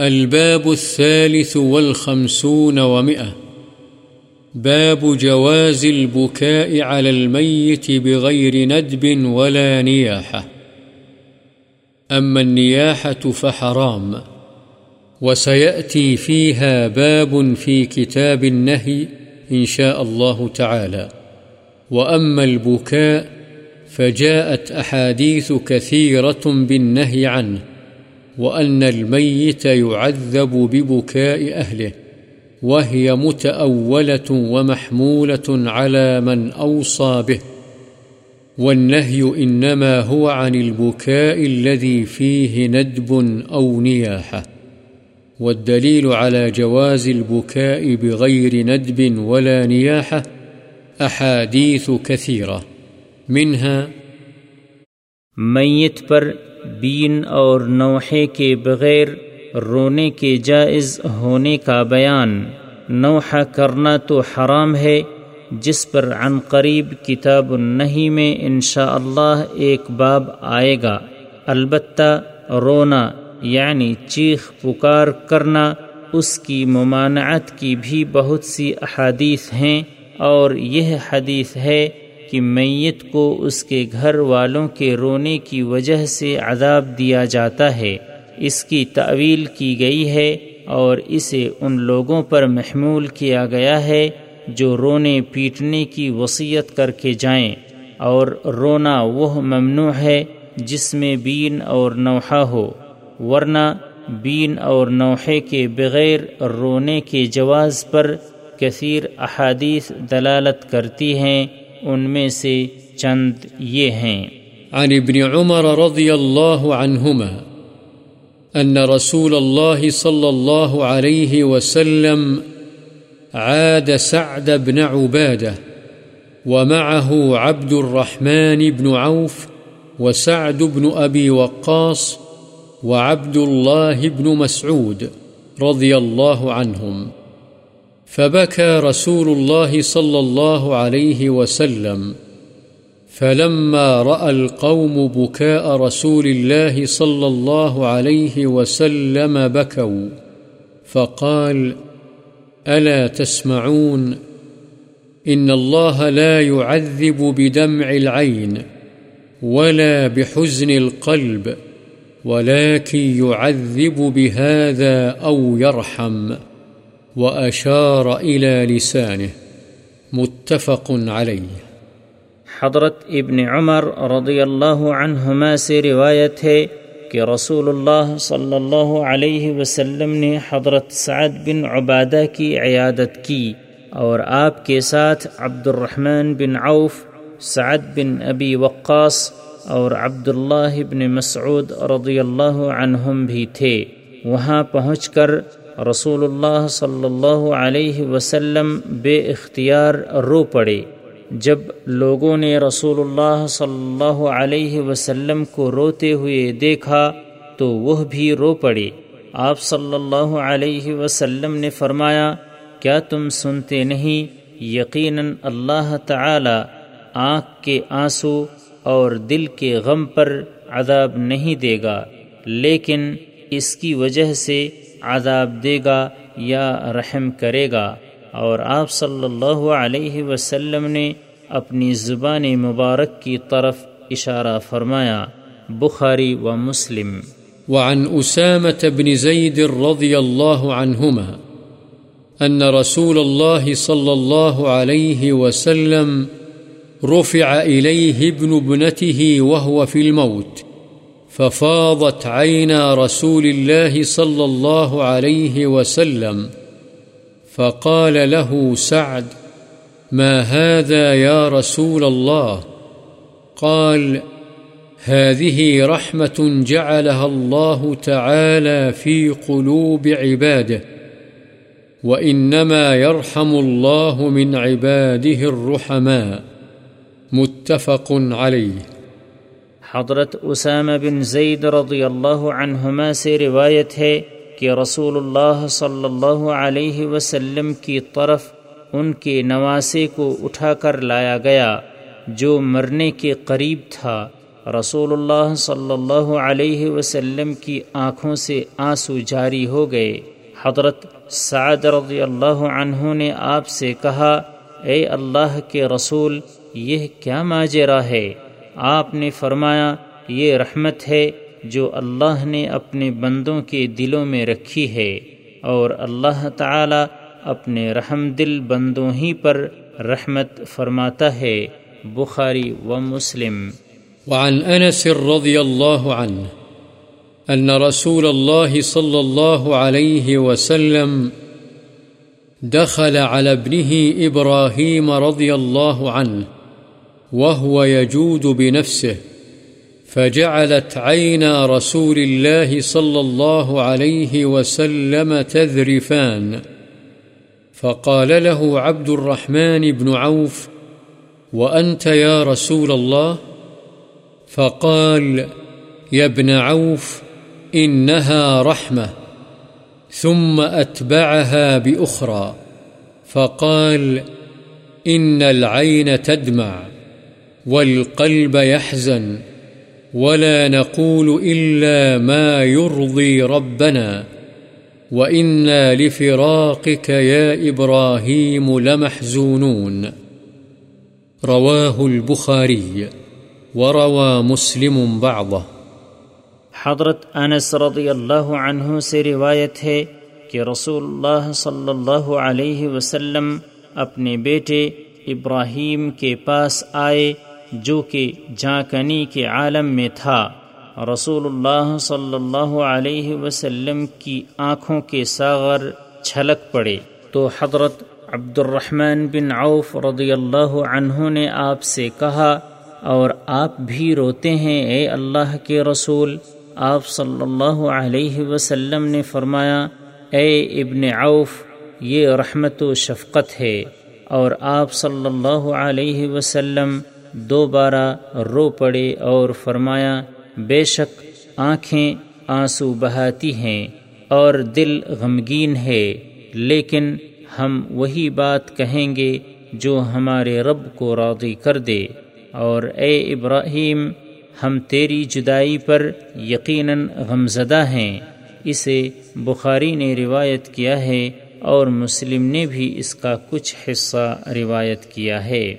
الباب الثالث والخمسون ومئة. باب جواز البكاء على الميت بغير ندب ولا نياحة. أما النياحة فحرام، وسيأتي فيها باب في كتاب النهي إن شاء الله تعالى. وأما البكاء، فجاءت أحاديث كثيرة بالنهي عنه. وأن الميت يعذب ببكاء أهله، وهي متأولة ومحمولة على من أوصى به، والنهي إنما هو عن البكاء الذي فيه ندب أو نياحة، والدليل على جواز البكاء بغير ندب ولا نياحة أحاديث كثيرة، منها میت پر بین اور نوحے کے بغیر رونے کے جائز ہونے کا بیان۔ نوحہ کرنا تو حرام ہے، جس پر عن قریب کتاب النہی میں انشاء اللہ ایک باب آئے گا۔ البتہ رونا یعنی چیخ پکار کرنا، اس کی ممانعت کی بھی بہت سی احادیث ہیں اور یہ حدیث ہے کہ میت کو اس کے گھر والوں کے رونے کی وجہ سے عذاب دیا جاتا ہے، اس کی تعویل کی گئی ہے اور اسے ان لوگوں پر محمول کیا گیا ہے جو رونے پیٹنے کی وصیت کر کے جائیں۔ اور رونا وہ ممنوع ہے جس میں بین اور نوحہ ہو، ورنہ بین اور نوحے کے بغیر رونے کے جواز پر کثیر احادیث دلالت کرتی ہیں۔ ان میں سے چند یہ ہیں۔ عن ابن عمر رضي الله عنهما أن رسول الله صلى الله عليه وسلم عاد سعد بن عبادة ومعه عبد الرحمن بن عوف وسعد بن أبي وقاص وعبد الله بن مسعود رضي الله عنهم فبكى رسول الله صلى الله عليه وسلم فلما رأى القوم بكاء رسول الله صلى الله عليه وسلم بكوا فقال، ألا تسمعون؟ إن الله لا يعذب بدمع العين ولا بحزن القلب، ولكن يعذب بهذا أو يرحم. وأشار إلى لسانه متفق عليه. حضرت ابن عمر رضی اللہ عنہما سے روایت ہے کہ رسول اللہ صلی اللہ علیہ وسلم نے حضرت سعد بن عبادہ کی عیادت کی اور آپ کے ساتھ عبد الرحمن بن عوف، سعد بن ابی وقاص اور عبداللہ بن مسعود رضی اللہ عنہم بھی تھے۔ وہاں پہنچ کر رسول اللہ صلی اللہ علیہ وسلم بے اختیار رو پڑے جب لوگوں نے رسول اللہ صلی اللہ علیہ وسلم کو روتے ہوئے دیکھا تو وہ بھی رو پڑے آپ صلی اللہ علیہ وسلم نے فرمایا کیا تم سنتے نہیں یقیناً اللہ تعالی آنکھ کے آنسو اور دل کے غم پر عذاب نہیں دے گا لیکن اس کی وجہ سے عذاب دے گا یا رحم کرے گا۔ اور آپ صلی اللہ علیہ وسلم نے اپنی زبان مبارک کی طرف اشارہ فرمایا۔ بخاری و مسلم۔ وعن أسامة بن زيد رضي الله عنهما أن رسول الله صلى الله عليه وسلم رفع إليه ابن ابنته وهو في الموت۔ ففاضت عينا رسول الله صلى الله عليه وسلم فقال له سعد، ما هذا يا رسول الله؟ قال، هذه رحمة جعلها الله تعالى في قلوب عباده، وإنما يرحم الله من عباده الرحماء. متفق عليه. حضرت اسامہ بن زید رضی اللہ عنہما سے روایت ہے کہ رسول اللہ صلی اللہ علیہ وسلم کی طرف ان کے نواسے کو اٹھا کر لایا گیا، جو مرنے کے قریب تھا۔ رسول اللہ صلی اللہ علیہ وسلم کی آنکھوں سے آنسو جاری ہو گئے۔ حضرت سعد رضی اللہ عنہ نے آپ سے کہا، اے اللہ کے رسول، یہ کیا ماجرا ہے؟ آپ نے فرمایا یہ رحمت ہے جو اللہ نے اپنے بندوں کے دلوں میں رکھی ہے اور اللہ تعالی اپنے رحم دل بندوں ہی پر رحمت فرماتا ہے، بخاری و مسلم۔ وعن أنس رضي الله عنه أن رسول الله صلى الله عليه وسلم دخل على ابنه إبراهيم رضي الله عنه وهو يجود بنفسه، فجعلت عينا رسول الله صلى الله عليه وسلم تذرفان. فقال له عبد الرحمن بن عوف، وأنت يا رسول الله؟ فقال، يا ابن عوف، إنها رحمة، ثم أتبعها بأخرى. فقال، إن العين تدمع. والقلب يحزن ولا نقول إلا ما يرضي ربنا وإنا لفراقك يا إبراهيم لمحزونون رواه البخاري وروى مسلم بعضه حضرت انس رضی اللہ عنہ سے روایت ہے کہ رسول اللہ صلی اللہ علیہ وسلم اپنے بیٹے ابراہیم کے پاس آئے جو کہ جانکنی کے عالم میں تھا۔ رسول اللہ صلی اللہ علیہ وسلم کی آنکھوں کے ساغر چھلک پڑے۔ تو حضرت عبد الرحمن بن عوف رضی اللہ عنہ نے آپ سے کہا، اور آپ بھی روتے ہیں اے اللہ کے رسول۔ آپ صلی اللہ علیہ وسلم نے فرمایا، اے ابن عوف، یہ رحمت و شفقت ہے۔ اور آپ صلی اللہ علیہ وسلم دوبارہ رو پڑے اور فرمایا، بے شک آنکھیں آنسو بہاتی ہیں اور دل غمگین ہے، لیکن ہم وہی بات کہیں گے جو ہمارے رب کو راضی کر دے۔ اور اے ابراہیم، ہم تیری جدائی پر یقیناً غمزدہ ہیں۔ اسے بخاری نے روایت کیا ہے اور مسلم نے بھی اس کا کچھ حصہ روایت کیا ہے۔